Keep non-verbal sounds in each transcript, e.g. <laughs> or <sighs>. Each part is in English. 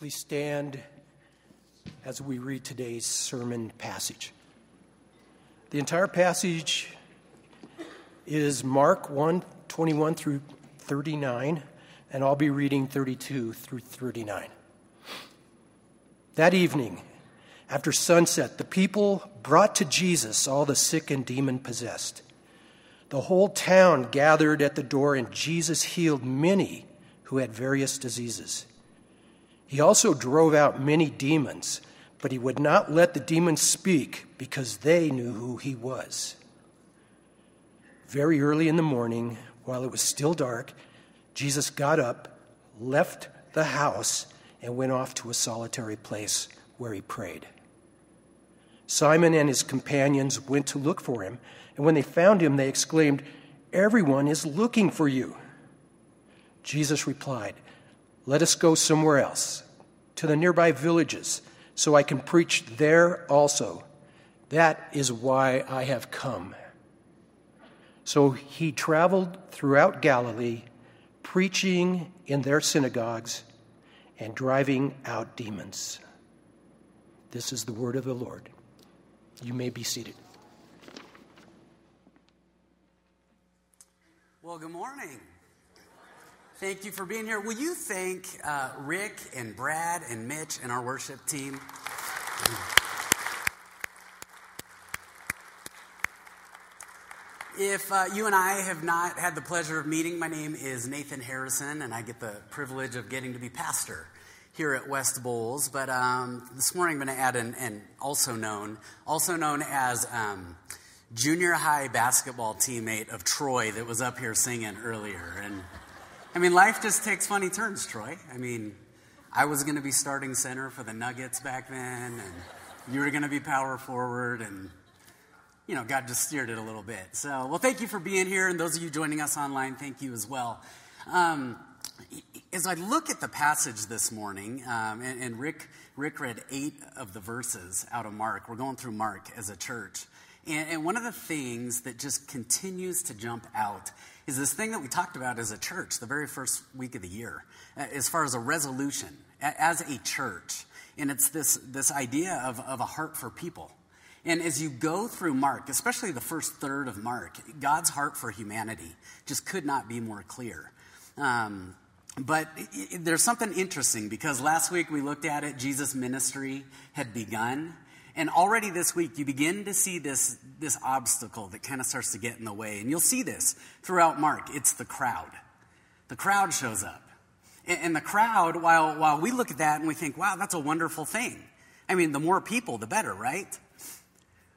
Please stand as we read today's sermon passage. The entire passage is Mark 1 21 through 39, and I'll be reading 32 through 39. That evening, after sunset, the people brought to Jesus all the sick and demon possessed. The whole town gathered at the door, and Jesus healed many who had various diseases. He also drove out many demons, but he would not let the demons speak because they knew who he was. Very early in the morning, while it was still dark, Jesus got up, left the house, and went off to a solitary place where he prayed. Simon and his companions went to look for him, and when they found him, they exclaimed, Everyone is looking for you. Jesus replied, let us go somewhere else, to the nearby villages, so I can preach there also. That is why I have come. So he traveled throughout Galilee, preaching in their synagogues and driving out demons. This is the word of the Lord. You may be seated. Well, good morning. Thank you for being here. Will you thank uh, Rick and Brad and Mitch and our worship team? If uh, you and I have not had the pleasure of meeting, my name is Nathan Harrison, and I get the privilege of getting to be pastor here at West Bowles. But um, this morning I'm going to add an, an, also known, also known as um, junior high basketball teammate of Troy that was up here singing earlier, and. I mean, life just takes funny turns, Troy. I mean, I was going to be starting center for the Nuggets back then, and you were going to be power forward, and, you know, God just steered it a little bit. So, well, thank you for being here, and those of you joining us online, thank you as well. Um, as I look at the passage this morning, um, and, and Rick, Rick read eight of the verses out of Mark, we're going through Mark as a church. And, and one of the things that just continues to jump out is this thing that we talked about as a church the very first week of the year, as far as a resolution as a church. And it's this, this idea of, of a heart for people. And as you go through Mark, especially the first third of Mark, God's heart for humanity just could not be more clear. Um, but there's something interesting because last week we looked at it, Jesus' ministry had begun. And already this week, you begin to see this, this obstacle that kind of starts to get in the way. And you'll see this throughout Mark. It's the crowd. The crowd shows up. And, the crowd, while, while we look at that and we think, wow, that's a wonderful thing. I mean, the more people, the better, right?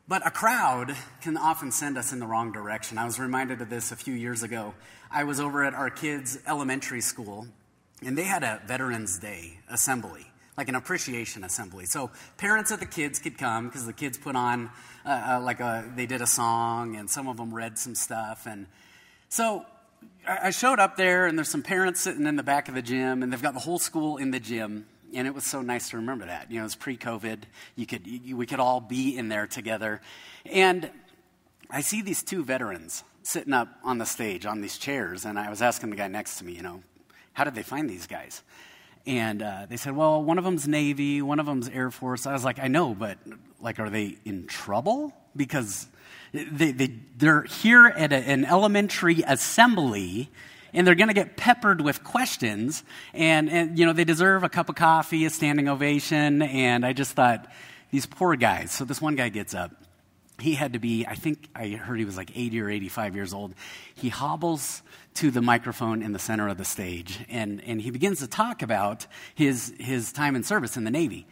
But a crowd can often send us in the wrong direction. I was reminded of this a few years ago. I was over at our kids' elementary school, and they had a Veterans Day assembly like an appreciation assembly. So parents of the kids could come because the kids put on uh, uh, like a, they did a song and some of them read some stuff. And so I showed up there and there's some parents sitting in the back of the gym and they've got the whole school in the gym. And it was so nice to remember that. You know, it was pre-COVID. You could, you, we could all be in there together. And I see these two veterans sitting up on the stage on these chairs. And I was asking the guy next to me, you know, how did they find these guys? And uh, they said, well, one of them's Navy, one of them's Air Force. I was like, I know, but like, are they in trouble? Because they, they, they're here at a, an elementary assembly and they're going to get peppered with questions. And, and, you know, they deserve a cup of coffee, a standing ovation. And I just thought, these poor guys. So this one guy gets up. He had to be, I think I heard he was like 80 or 85 years old. He hobbles to the microphone in the center of the stage, and, and he begins to talk about his, his time in service in the Navy.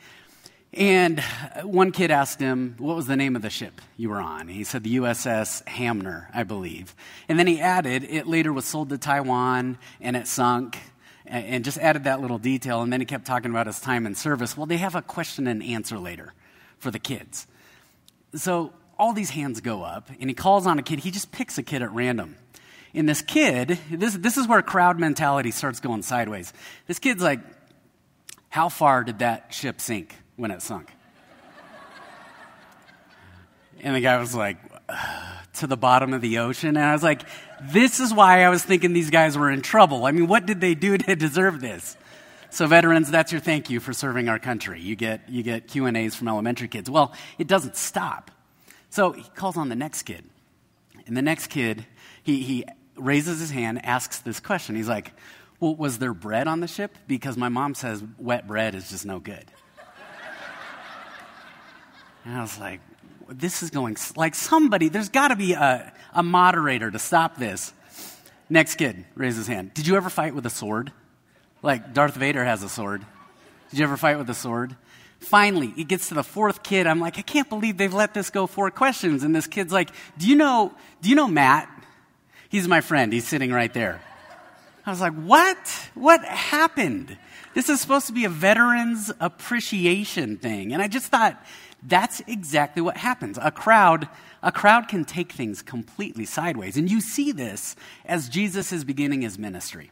And one kid asked him, What was the name of the ship you were on? He said, The USS Hamner, I believe. And then he added, It later was sold to Taiwan and it sunk, and just added that little detail. And then he kept talking about his time in service. Well, they have a question and answer later for the kids. So all these hands go up, and he calls on a kid. He just picks a kid at random. And this kid, this, this is where crowd mentality starts going sideways. This kid's like, How far did that ship sink when it sunk? And the guy was like, <sighs> To the bottom of the ocean. And I was like, This is why I was thinking these guys were in trouble. I mean, what did they do <laughs> to deserve this? so veterans, that's your thank you for serving our country. You get, you get Q&As from elementary kids. Well, it doesn't stop. So he calls on the next kid. And the next kid, he, he raises his hand, asks this question. He's like, well, was there bread on the ship? Because my mom says wet bread is just no good. and I was like, this is going, like somebody, there's got to be a, a moderator to stop this. Next kid, raises his hand. Did you ever fight with a sword? Like Darth Vader has a sword. Did you ever fight with a sword? Finally, it gets to the fourth kid. I'm like, I can't believe they've let this go four questions. And this kid's like, Do you know, do you know Matt? He's my friend. He's sitting right there. I was like, What? What happened? This is supposed to be a veterans appreciation thing. And I just thought, that's exactly what happens. A crowd, a crowd can take things completely sideways. And you see this as Jesus is beginning his ministry.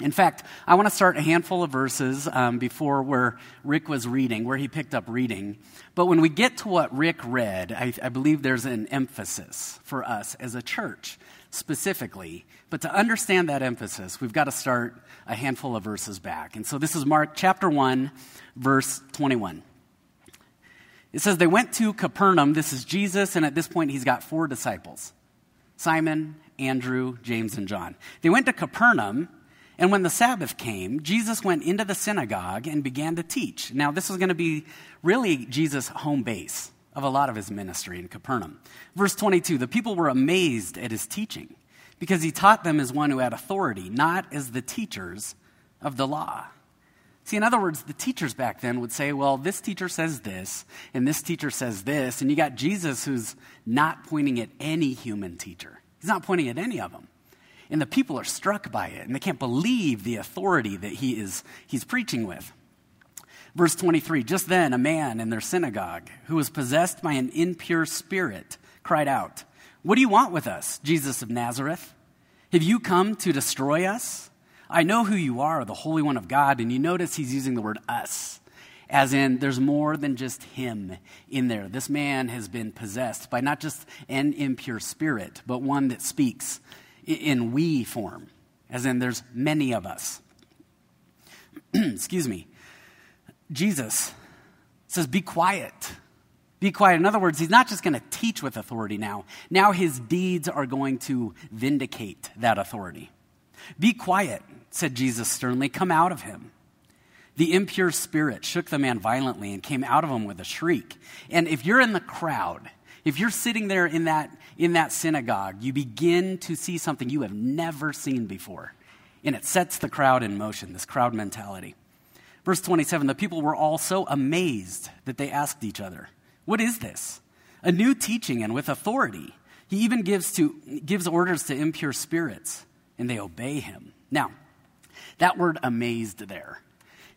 In fact, I want to start a handful of verses um, before where Rick was reading, where he picked up reading. But when we get to what Rick read, I, I believe there's an emphasis for us as a church specifically. But to understand that emphasis, we've got to start a handful of verses back. And so this is Mark chapter 1, verse 21. It says, They went to Capernaum. This is Jesus, and at this point, he's got four disciples Simon, Andrew, James, and John. They went to Capernaum. And when the Sabbath came, Jesus went into the synagogue and began to teach. Now, this was going to be really Jesus' home base of a lot of his ministry in Capernaum. Verse 22 the people were amazed at his teaching because he taught them as one who had authority, not as the teachers of the law. See, in other words, the teachers back then would say, well, this teacher says this, and this teacher says this, and you got Jesus who's not pointing at any human teacher. He's not pointing at any of them. And the people are struck by it, and they can't believe the authority that he is he's preaching with. Verse 23 Just then, a man in their synagogue who was possessed by an impure spirit cried out, What do you want with us, Jesus of Nazareth? Have you come to destroy us? I know who you are, the Holy One of God. And you notice he's using the word us, as in there's more than just him in there. This man has been possessed by not just an impure spirit, but one that speaks in we form, as in there's many of us. <clears throat> Excuse me. Jesus says, Be quiet. Be quiet. In other words, he's not just going to teach with authority now. Now his deeds are going to vindicate that authority. Be quiet, said Jesus sternly. Come out of him. The impure spirit shook the man violently and came out of him with a shriek. And if you're in the crowd, if you're sitting there in that in that synagogue, you begin to see something you have never seen before. And it sets the crowd in motion, this crowd mentality. Verse 27 the people were all so amazed that they asked each other, What is this? A new teaching and with authority. He even gives, to, gives orders to impure spirits, and they obey him. Now, that word amazed there.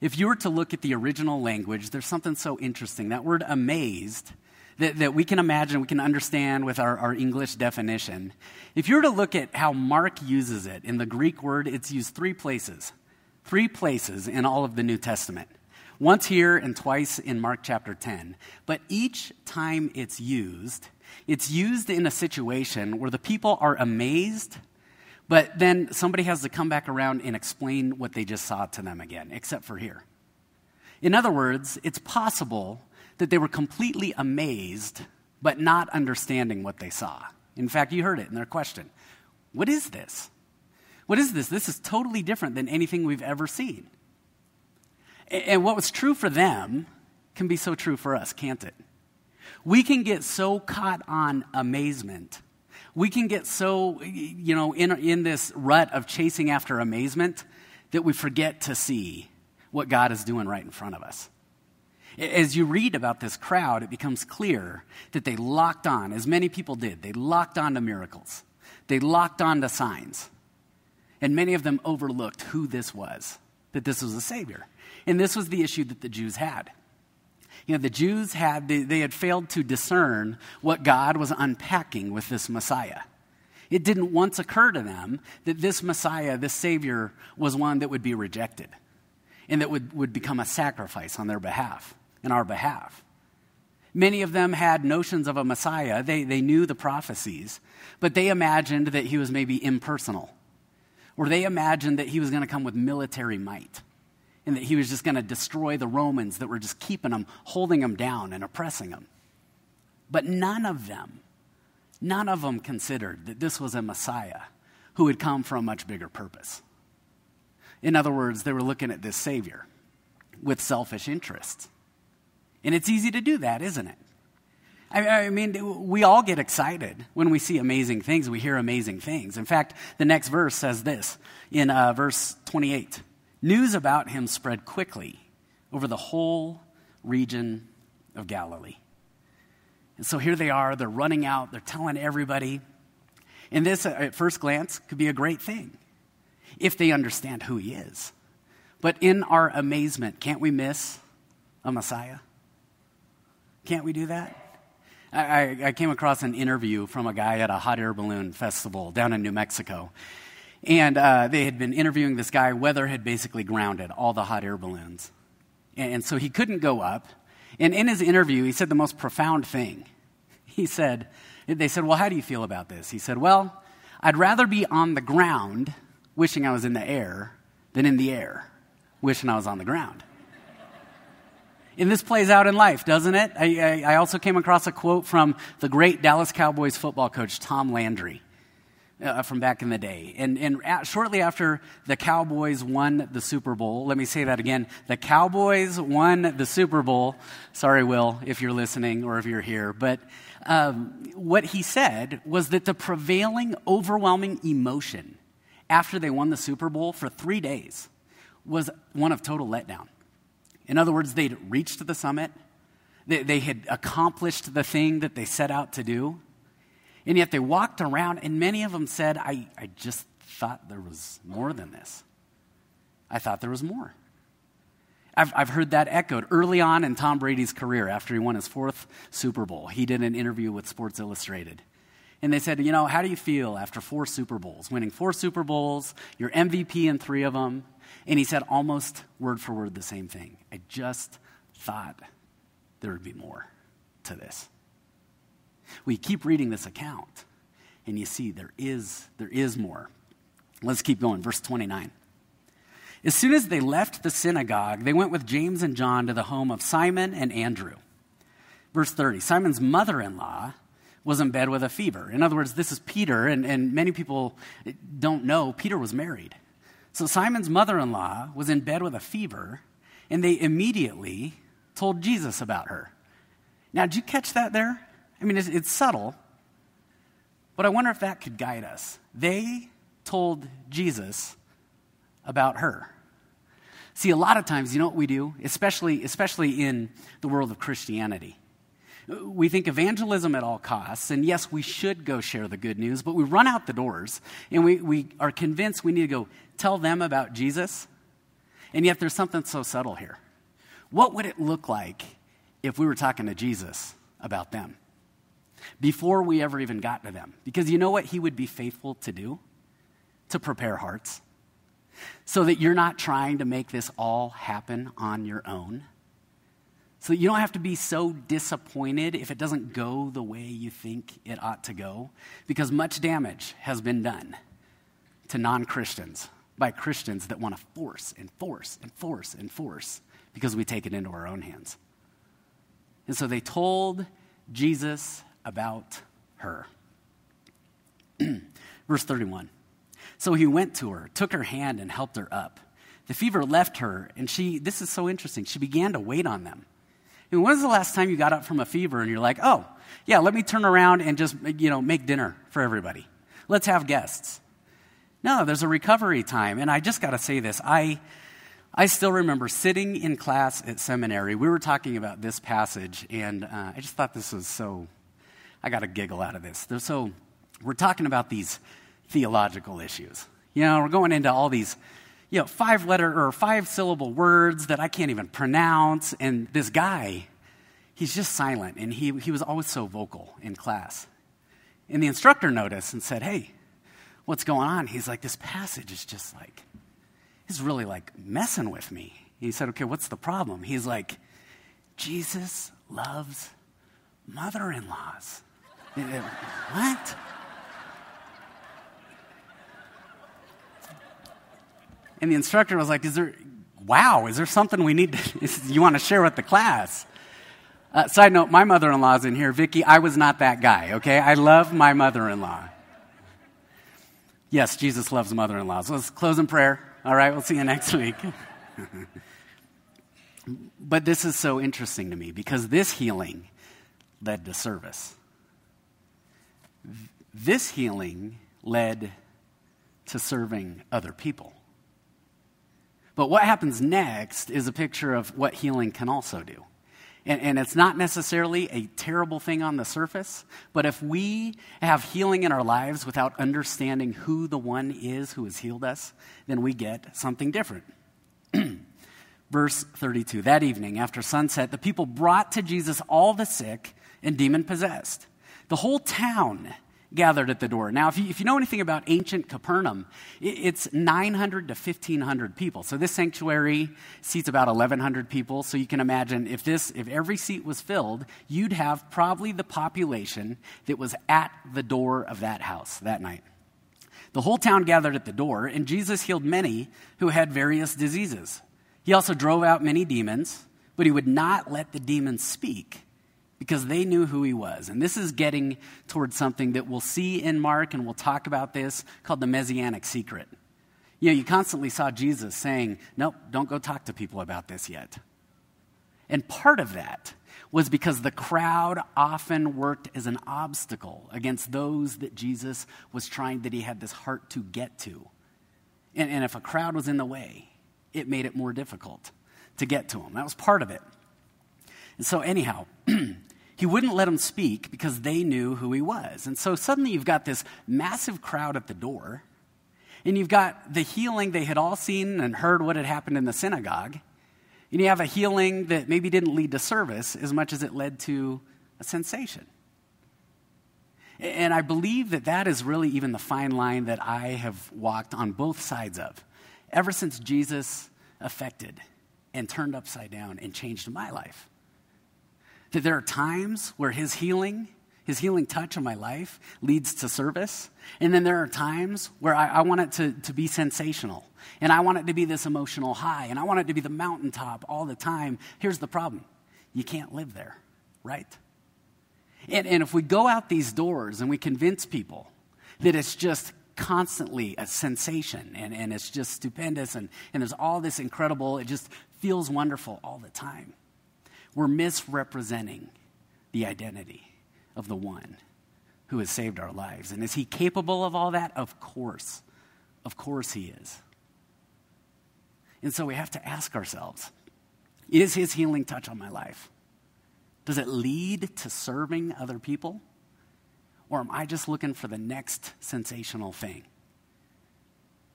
If you were to look at the original language, there's something so interesting. That word amazed that, that we can imagine, we can understand with our, our English definition. If you were to look at how Mark uses it in the Greek word, it's used three places. Three places in all of the New Testament. Once here and twice in Mark chapter 10. But each time it's used, it's used in a situation where the people are amazed, but then somebody has to come back around and explain what they just saw to them again, except for here. In other words, it's possible that they were completely amazed, but not understanding what they saw. In fact, you heard it in their question What is this? What is this? This is totally different than anything we've ever seen. And what was true for them can be so true for us, can't it? We can get so caught on amazement. We can get so, you know, in, in this rut of chasing after amazement that we forget to see what God is doing right in front of us. As you read about this crowd, it becomes clear that they locked on, as many people did, they locked on to miracles. They locked on to signs. And many of them overlooked who this was, that this was a Savior. And this was the issue that the Jews had. You know, the Jews had, they, they had failed to discern what God was unpacking with this Messiah. It didn't once occur to them that this Messiah, this Savior, was one that would be rejected and that would, would become a sacrifice on their behalf in our behalf. Many of them had notions of a Messiah. They, they knew the prophecies, but they imagined that he was maybe impersonal, or they imagined that he was going to come with military might. and that he was just going to destroy the Romans that were just keeping them, holding them down, and oppressing them. But none of them, none of them considered that this was a Messiah who had come for a much bigger purpose. In other words, they were looking at this Savior with selfish interests. And it's easy to do that, isn't it? I, mean, we all get excited when we see amazing things, we hear amazing things. In fact, the next verse says this in uh, verse 28 News about him spread quickly over the whole region of Galilee. And so here they are, they're running out, they're telling everybody. And this, uh, at first glance, could be a great thing if they understand who he is. But in our amazement, can't we miss a Messiah? Can't we do that? I, I, came across an interview from a guy at a hot air balloon festival down in New Mexico. And uh, they had been interviewing this guy. Weather had basically grounded all the hot air balloons. And, and so he couldn't go up. And in his interview, he said the most profound thing. <laughs> He said, They said, Well, how do you feel about this? He said, Well, I'd rather be on the ground wishing I was in the air than in the air wishing I was on the ground. And this plays out in life, doesn't it? I, I, I, also came across a quote from the great Dallas Cowboys football coach, Tom Landry uh, from back in the day. And, and at, shortly after the Cowboys won the Super Bowl, let me say that again the Cowboys won the Super Bowl. Sorry, Will, if you're listening or if you're here. But um, what he said was that the prevailing, overwhelming emotion after they won the Super Bowl for three days was one of total letdown. In other words, they'd reached the summit, they, they had accomplished the thing that they set out to do and yet they walked around, and many of them said, I, I just thought there was more than this. I thought there was more. I've, I've heard that echoed early on in Tom Brady's career after he won his fourth Super Bowl. He did an interview with Sports Illustrated. And they said, You know, how do you feel after four Super Bowls? Winning four Super Bowls, you're MVP in three of them. And he said almost word for word the same thing. I just thought there would be more to this. We keep reading this account, and you see there is, there is more. Let's keep going. Verse 29. As soon as they left the synagogue, they went with James and John to the home of Simon and Andrew. Verse 30 Simon's mother in law was in bed with a fever. In other words, this is Peter, and, and many people don't know Peter was married. So Simon's mother in law was in bed with a fever, and they immediately told Jesus about her. Now, did you catch that there? I mean, it's, it's subtle, but I wonder if that could guide us. They told Jesus about her. See, a lot of times, you know what we do, especially, especially in the world of Christianity? We think evangelism at all costs, and yes, we should go share the good news, but we run out the doors and we, we are convinced we need to go tell them about Jesus. And yet, there's something so subtle here. What would it look like if we were talking to Jesus about them? before we ever even got to them. Because you know what he would be faithful to do? To prepare hearts. So that you're not trying to make this all happen on your own. So you don't have to be so disappointed if it doesn't go the way you think it ought to go. Because much damage has been done to non Christians by Christians that want to force and force and force and force because we take it into our own hands. And so they told Jesus about her. <clears throat> Verse 31. So he went to her, took her hand, and helped her up. The fever left her, and she, this is so interesting, she began to wait on them. And when was the last time you got up from a fever and you're like, oh, yeah, let me turn around and just, you know, make dinner for everybody? Let's have guests. No, there's a recovery time. And I just got to say this. I, I still remember sitting in class at seminary. We were talking about this passage, and uh, I just thought this was so I got a giggle out of this. So, we're talking about these theological issues. You know, we're going into all these, you know, five letter or five syllable words that I can't even pronounce. And this guy, he's just silent. And he, he was always so vocal in class. And the instructor noticed and said, Hey, what's going on? He's like, This passage is just like, it's really like messing with me. He said, Okay, what's the problem? He's like, Jesus loves mother in laws. <laughs> What? And the instructor was like, Is there, wow, is there something we need to, <laughs> you want to share with the class? Uh, side note, my mother in law's in here. Vicky, I was not that guy, okay? I love my mother in law. Yes, Jesus loves mother in laws. Let's close in prayer. All right, we'll see you next week. <laughs> but this is so interesting to me because this healing led to service. This healing led to serving other people. But what happens next is a picture of what healing can also do. And, and, it's not necessarily a terrible thing on the surface, but if we have healing in our lives without understanding who the one is who has healed us, then we get something different. <clears throat> Verse 32 That evening, after sunset, the people brought to Jesus all the sick and demon possessed. The whole town gathered at the door. Now, if you, if you know anything about ancient Capernaum, it, it's 900 to 1,500 people. So this sanctuary seats about 1,100 people. So you can imagine if this, if every seat was filled, you'd have probably the population that was at the door of that house that night. The whole town gathered at the door, and Jesus healed many who had various diseases. He also drove out many demons, but he would not let the demons speak because they knew who he was. And this is getting towards something that we'll see in Mark, and we'll talk about this called the Messianic secret. You know, you constantly saw Jesus saying, Nope, don't go talk to people about this yet. And part of that was because the crowd often worked as an obstacle against those that Jesus was trying, that he had this heart to get to. And, and if a crowd was in the way, it made it more difficult to get to him. That was part of it. And so, anyhow, <clears throat> he wouldn't let them speak because they knew who he was. And so suddenly you've got this massive crowd at the door, and you've got the healing they had all seen and heard what had happened in the synagogue. And you have a healing that maybe didn't lead to service as much as it led to a sensation. And I believe that that is really even the fine line that I have walked on both sides of ever since Jesus affected and turned upside down and changed my life that there are times where his healing, his healing touch on my life leads to service. And then there are times where I, I, want it to, to be sensational. And I want it to be this emotional high. And I want it to be the mountaintop all the time. Here's the problem you can't live there, right? And, and if we go out these doors and we convince people that it's just constantly a sensation and, and it's just stupendous and, and there's all this incredible, it just feels wonderful all the time we're misrepresenting the identity of the one who has saved our lives. And is he capable of all that? Of course. Of course he is. And so we have to ask ourselves is his healing touch on my life? Does it lead to serving other people? Or am I just looking for the next sensational thing?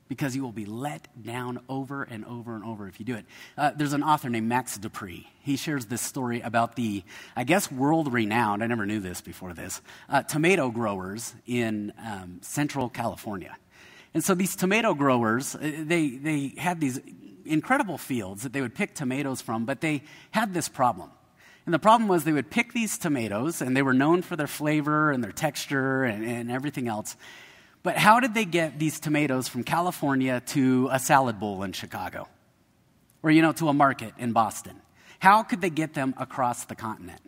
Because you will be let down over and over and over if you do it. Uh, there's an author named Max De Pree. He shares this story about the, I guess, world renowned, I never knew this before this, uh, tomato growers in um, central California. And so these tomato growers, uh, they, they had these incredible fields that they would pick tomatoes from, but they had this problem. And the problem was they would pick these tomatoes, and they were known for their flavor and their texture and, and everything else. But how did they get these tomatoes from California to a salad bowl in Chicago? Or, you know, to a market in Boston? How could they get them across the continent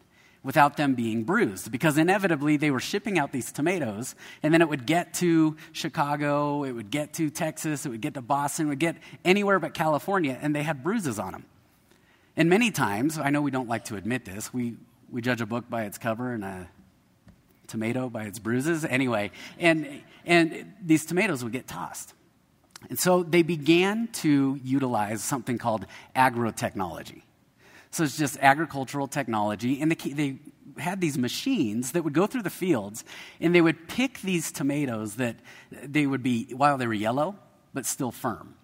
without them being bruised? Because inevitably they were shipping out these tomatoes, and then it would get to Chicago, it would get to Texas, it would get to Boston, it would get anywhere but California, and they had bruises on them. And many times, I know we don't like to admit this, we, we judge a book by its cover and a tomato by its bruises. Anyway, and and these tomatoes would get tossed. And so they began to utilize something called agrotechnology. So it's just agricultural technology, and they had these machines that would go through the fields, and they would pick these tomatoes that they would be, while they were yellow, but still firm.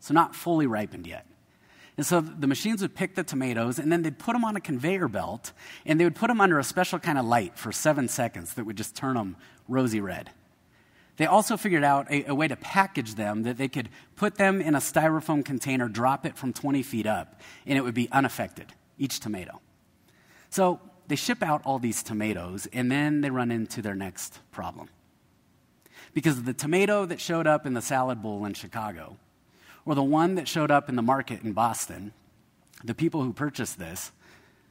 So not fully ripened yet. And so the machines would pick the tomatoes and then they'd put them on a conveyor belt and they would put them under a special kind of light for seven seconds that would just turn them rosy red. They also figured out a, a, way to package them that they could put them in a styrofoam container, drop it from 20 feet up, and it would be unaffected, each tomato. So they ship out all these tomatoes, and then they run into their next problem. Because the tomato that showed up in the salad bowl in Chicago, or the one that showed up in the market in Boston, the people who purchased this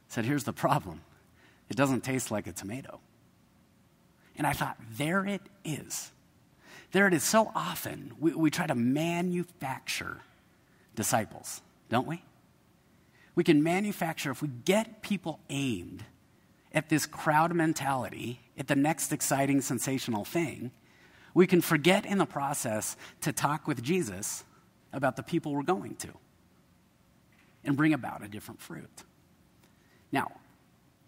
said, Here's the problem it doesn't taste like a tomato. And I thought, there it is. There it is. So often we, we try to manufacture disciples, don't we? We can manufacture, if we get people aimed at this crowd mentality, at the next exciting, sensational thing, we can forget in the process to talk with Jesus about the people we're going to and bring about a different fruit. Now,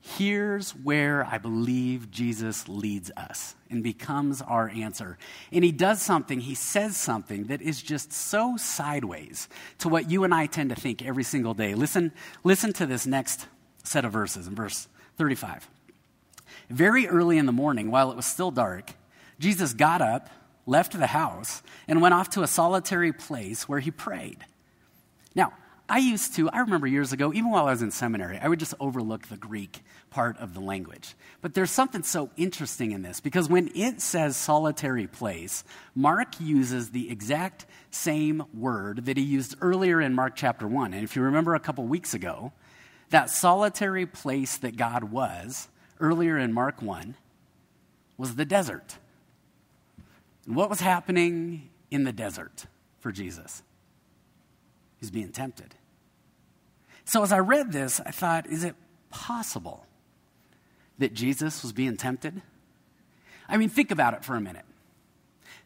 Here's where I believe Jesus leads us and becomes our answer. And he does something, he says something that is just so sideways to what you and I tend to think every single day. Listen, listen to this next set of verses in verse 35. Very early in the morning, while it was still dark, Jesus got up, left the house, and went off to a solitary place where he prayed. Now, I used to, I remember years ago, even while I was in seminary, I would just overlook the Greek part of the language. But there's something so interesting in this because when it says solitary place, Mark uses the exact same word that he used earlier in Mark chapter 1. And if you remember a couple weeks ago, that solitary place that God was earlier in Mark 1 was the desert. And what was happening in the desert for Jesus? He's being tempted. So as I read this, I thought, is it possible that Jesus was being tempted? I mean, think about it for a minute.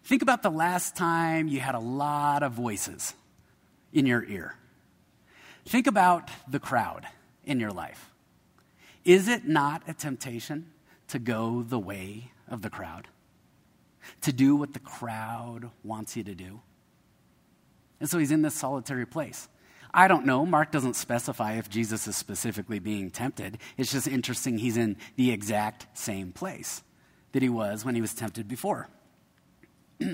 Think about the last time you had a lot of voices in your ear. Think about the crowd in your life. Is it not a temptation to go the way of the crowd? To do what the crowd wants you to do? And so he's in this solitary place. I don't know. Mark doesn't specify if Jesus is specifically being tempted. It's just interesting he's in the exact same place that he was when he was tempted before. <clears throat>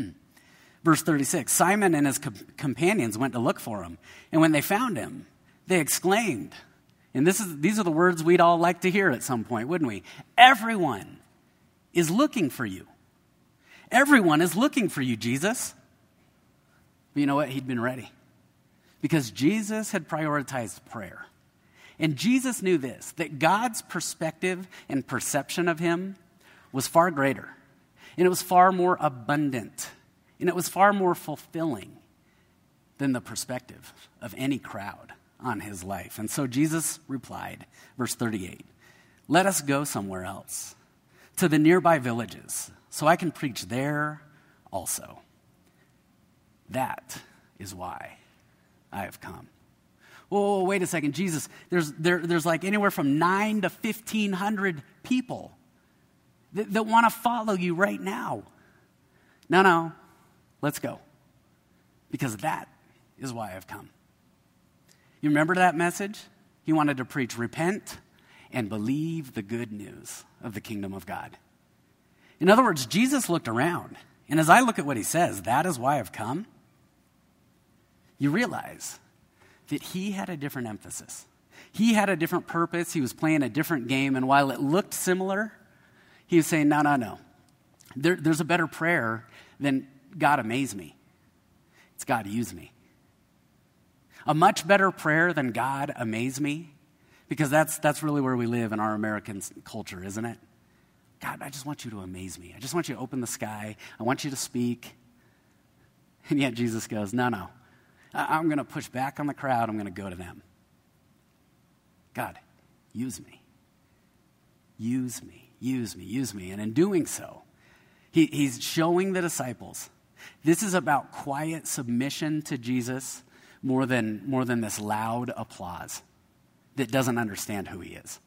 Verse 36 Simon and his co- companions went to look for him, and when they found him, they exclaimed, and this is, these are the words we'd all like to hear at some point, wouldn't we? Everyone is looking for you. Everyone is looking for you, Jesus. But you know what? He'd been ready because Jesus had prioritized prayer. And Jesus knew this that God's perspective and perception of him was far greater, and it was far more abundant, and it was far more fulfilling than the perspective of any crowd on his life. And so Jesus replied, verse 38 Let us go somewhere else, to the nearby villages, so I can preach there also. That is why I have come. Whoa, wait a second. Jesus, there's, there, there's like anywhere from nine to 1,500 people that, that want to follow you right now. No, no, let's go. Because that is why I've come. You remember that message? He wanted to preach repent and believe the good news of the kingdom of God. In other words, Jesus looked around. And as I look at what he says, that is why I've come you realize that he had a different emphasis. He had a different purpose. He was playing a different game. And while it looked similar, he was saying, No, no, no. There, there's a better prayer than God amaze me. It's God use me. A much better prayer than God amaze me, because that's, that's really where we live in our American culture, isn't it? God, I just want you to amaze me. I just want you to open the sky. I want you to speak. And yet Jesus goes, No, no. I'm going to push back on the crowd. I'm going to go to them. God, use me. Use me, use me, use me. And in doing so, he, he's showing the disciples this is about quiet submission to Jesus more than, more than this loud applause that doesn't understand who he is.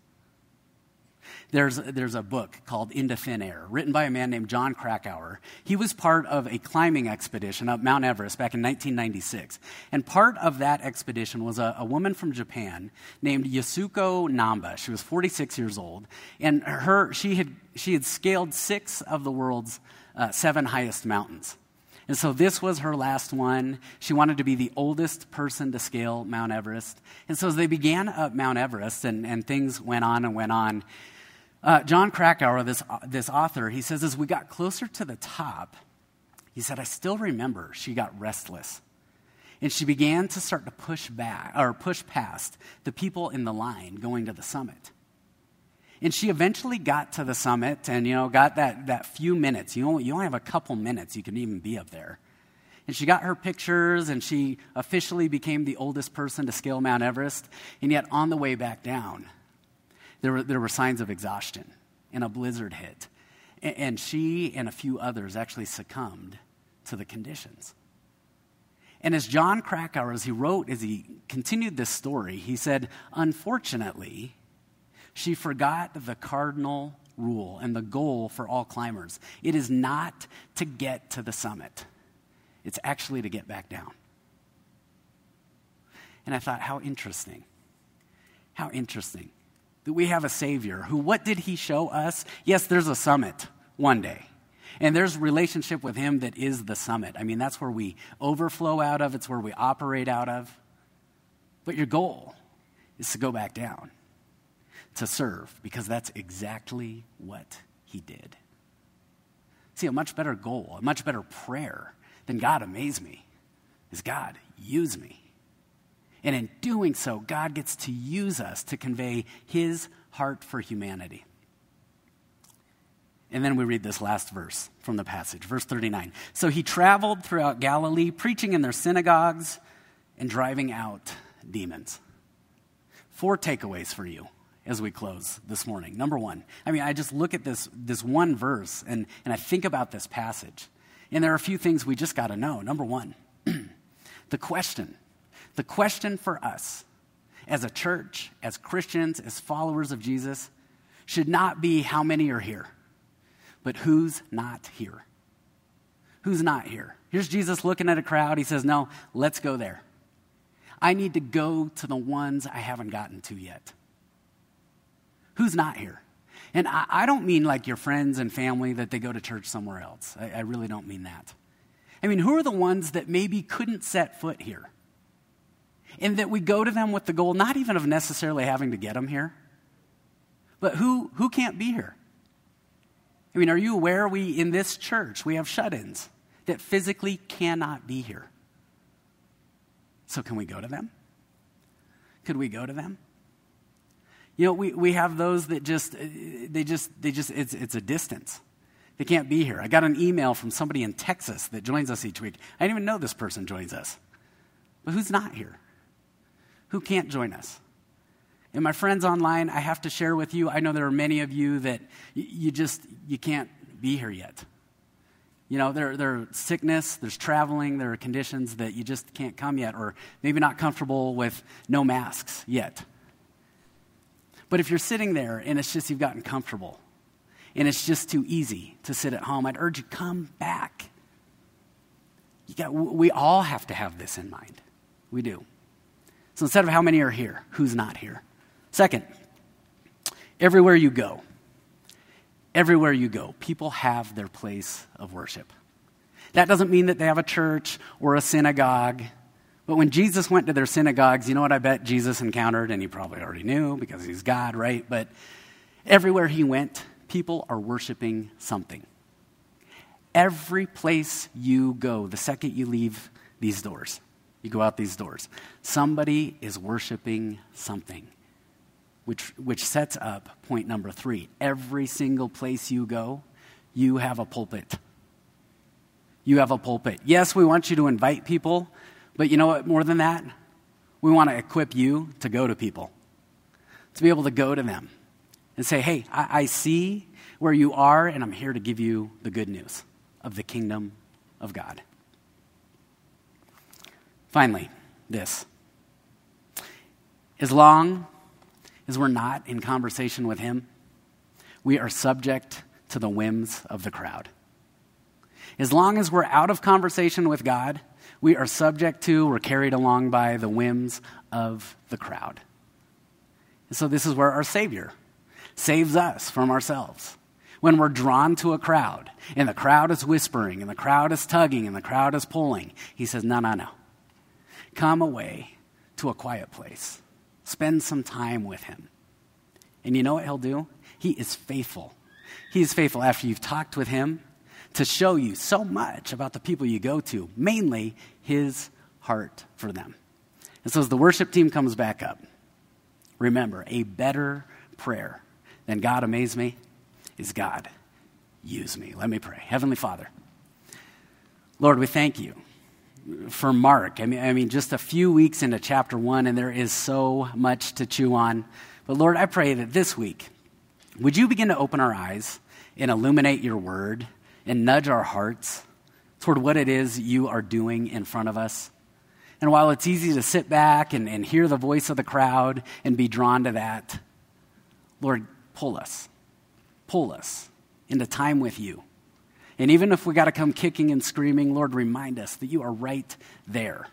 There's, there's a book called Into Thin Air, written by a man named Jon Krakauer. He was part of a climbing expedition up Mount Everest back in 1996. And part of that expedition was a, a woman from Japan named Yasuko Namba. She was 46 years old. And her, she, had, she had scaled six of the world's uh, seven highest mountains. And so this was her last one. She wanted to be the oldest person to scale Mount Everest. And so as they began up Mount Everest and, and things went on and went on, uh, Jon Krakauer, this, this author, he says, as we got closer to the top, he said, I still remember she got restless. And she began to start to push back or push past the people in the line going to the summit. And she eventually got to the summit and, you know, got that, that few minutes. You only, you only have a couple minutes you can even be up there. And she got her pictures and she officially became the oldest person to scale Mount Everest. And yet, on the way back down, there were, there were signs of exhaustion and a blizzard hit. And, and she and a few others actually succumbed to the conditions. And as Jon Krakauer, as he wrote, as he continued this story, he said, Unfortunately, she forgot the cardinal rule and the goal for all climbers. It is not to get to the summit, it's actually to get back down. And I thought, how interesting. How interesting that we have a Savior who, what did he show us? Yes, there's a summit one day. And there's relationship with him that is the summit. I mean, that's where we overflow out of, it's where we operate out of. But your goal is to go back down to serve because that's exactly what he did. See, a much better goal, a much better prayer than God amaze me is God use me. And in doing so, God gets to use us to convey his heart for humanity. And then we read this last verse from the passage, verse 39. So he traveled throughout Galilee, preaching in their synagogues and driving out demons. Four takeaways for you as we close this morning. Number one, I mean, I just look at this, this one verse and, and I think about this passage. And there are a few things we just got to know. Number one, <clears throat> the question, the question for us as a church, as Christians, as followers of Jesus, should not be how many are here, but who's not here. Who's not here? Here's Jesus looking at a crowd. He says, No, let's go there. I need to go to the ones I haven't gotten to yet. Who's not here? And I, I, don't mean like your friends and family that they go to church somewhere else. I, I really don't mean that. I mean, who are the ones that maybe couldn't set foot here? And that we go to them with the goal not even of necessarily having to get them here, but who, who can't be here? I mean, are you aware we, in this church, we have shut ins that physically cannot be here? So, can we go to them? Could we go to them? You know, we, we have those that just, uh, they just, they just, it's, it's a distance. They can't be here. I got an email from somebody in Texas that joins us each week. I didn't even know this person joins us. But who's not here? Who can't join us? And my friends online, I have to share with you, I know there are many of you that you just, you can't be here yet. You know, there, there sickness, there's traveling, there are conditions that you just can't come yet, or maybe not comfortable with no masks yet. But if you're sitting there and it's just you've gotten comfortable and it's just too easy to sit at home, I'd urge you come back. You got, we all have to have this in mind. We do. So instead of how many are here, who's not here? Second, everywhere you go, everywhere you go, people have their place of worship. That doesn't mean that they have a church or a synagogue. But when Jesus went to their synagogues, you know what I bet Jesus encountered? And he probably already knew because he's God, right? But everywhere he went, people are worshiping something. Every place you go, the second you leave these doors, you go out these doors, somebody is worshiping something, which, which sets up point number three. Every single place you go, you have a pulpit. You have a pulpit. Yes, we want you to invite people but you know what, more than that? We want to equip you to go to people, to be able to go to them and say, hey, I, I see where you are, and I'm here to give you the good news of the kingdom of God. Finally, this. As long as we're not in conversation with Him, we are subject to the whims of the crowd. As long as we're out of conversation with God, we are subject to, we're carried along by the whims of the crowd. And so, this is where our Savior saves us from ourselves. When we're drawn to a crowd, and the crowd is whispering, and the crowd is tugging, and the crowd is pulling, He says, No, no, no. Come away to a quiet place. Spend some time with Him. And you know what He'll do? He is faithful. He is faithful after you've talked with Him to show you so much about the people you go to, mainly his heart for them. And so as the worship team comes back up, remember a better prayer than God amaze me is God use me. Let me pray. Heavenly Father, Lord, we thank you for Mark. I mean, I mean, just a few weeks into chapter one, and there is so much to chew on. But Lord, I pray that this week, would you begin to open our eyes and illuminate your word and nudge our hearts toward what it is you are doing in front of us? And while it's easy to sit back and, and hear the voice of the crowd and be drawn to that, Lord, pull us. Pull us into time with you. And even if we got to come kicking and screaming, Lord, remind us that you are right there,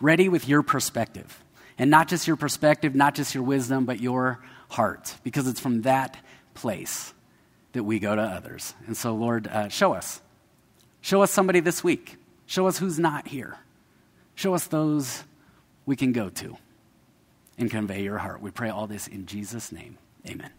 ready with your perspective. And not just your perspective, not just your wisdom, but your heart, because it's from that place that we go to others. And so, Lord, uh, show us. Show us somebody this week. Show us who's not here. Show us those we can go to and convey your heart. We pray all this in Jesus' name. Amen.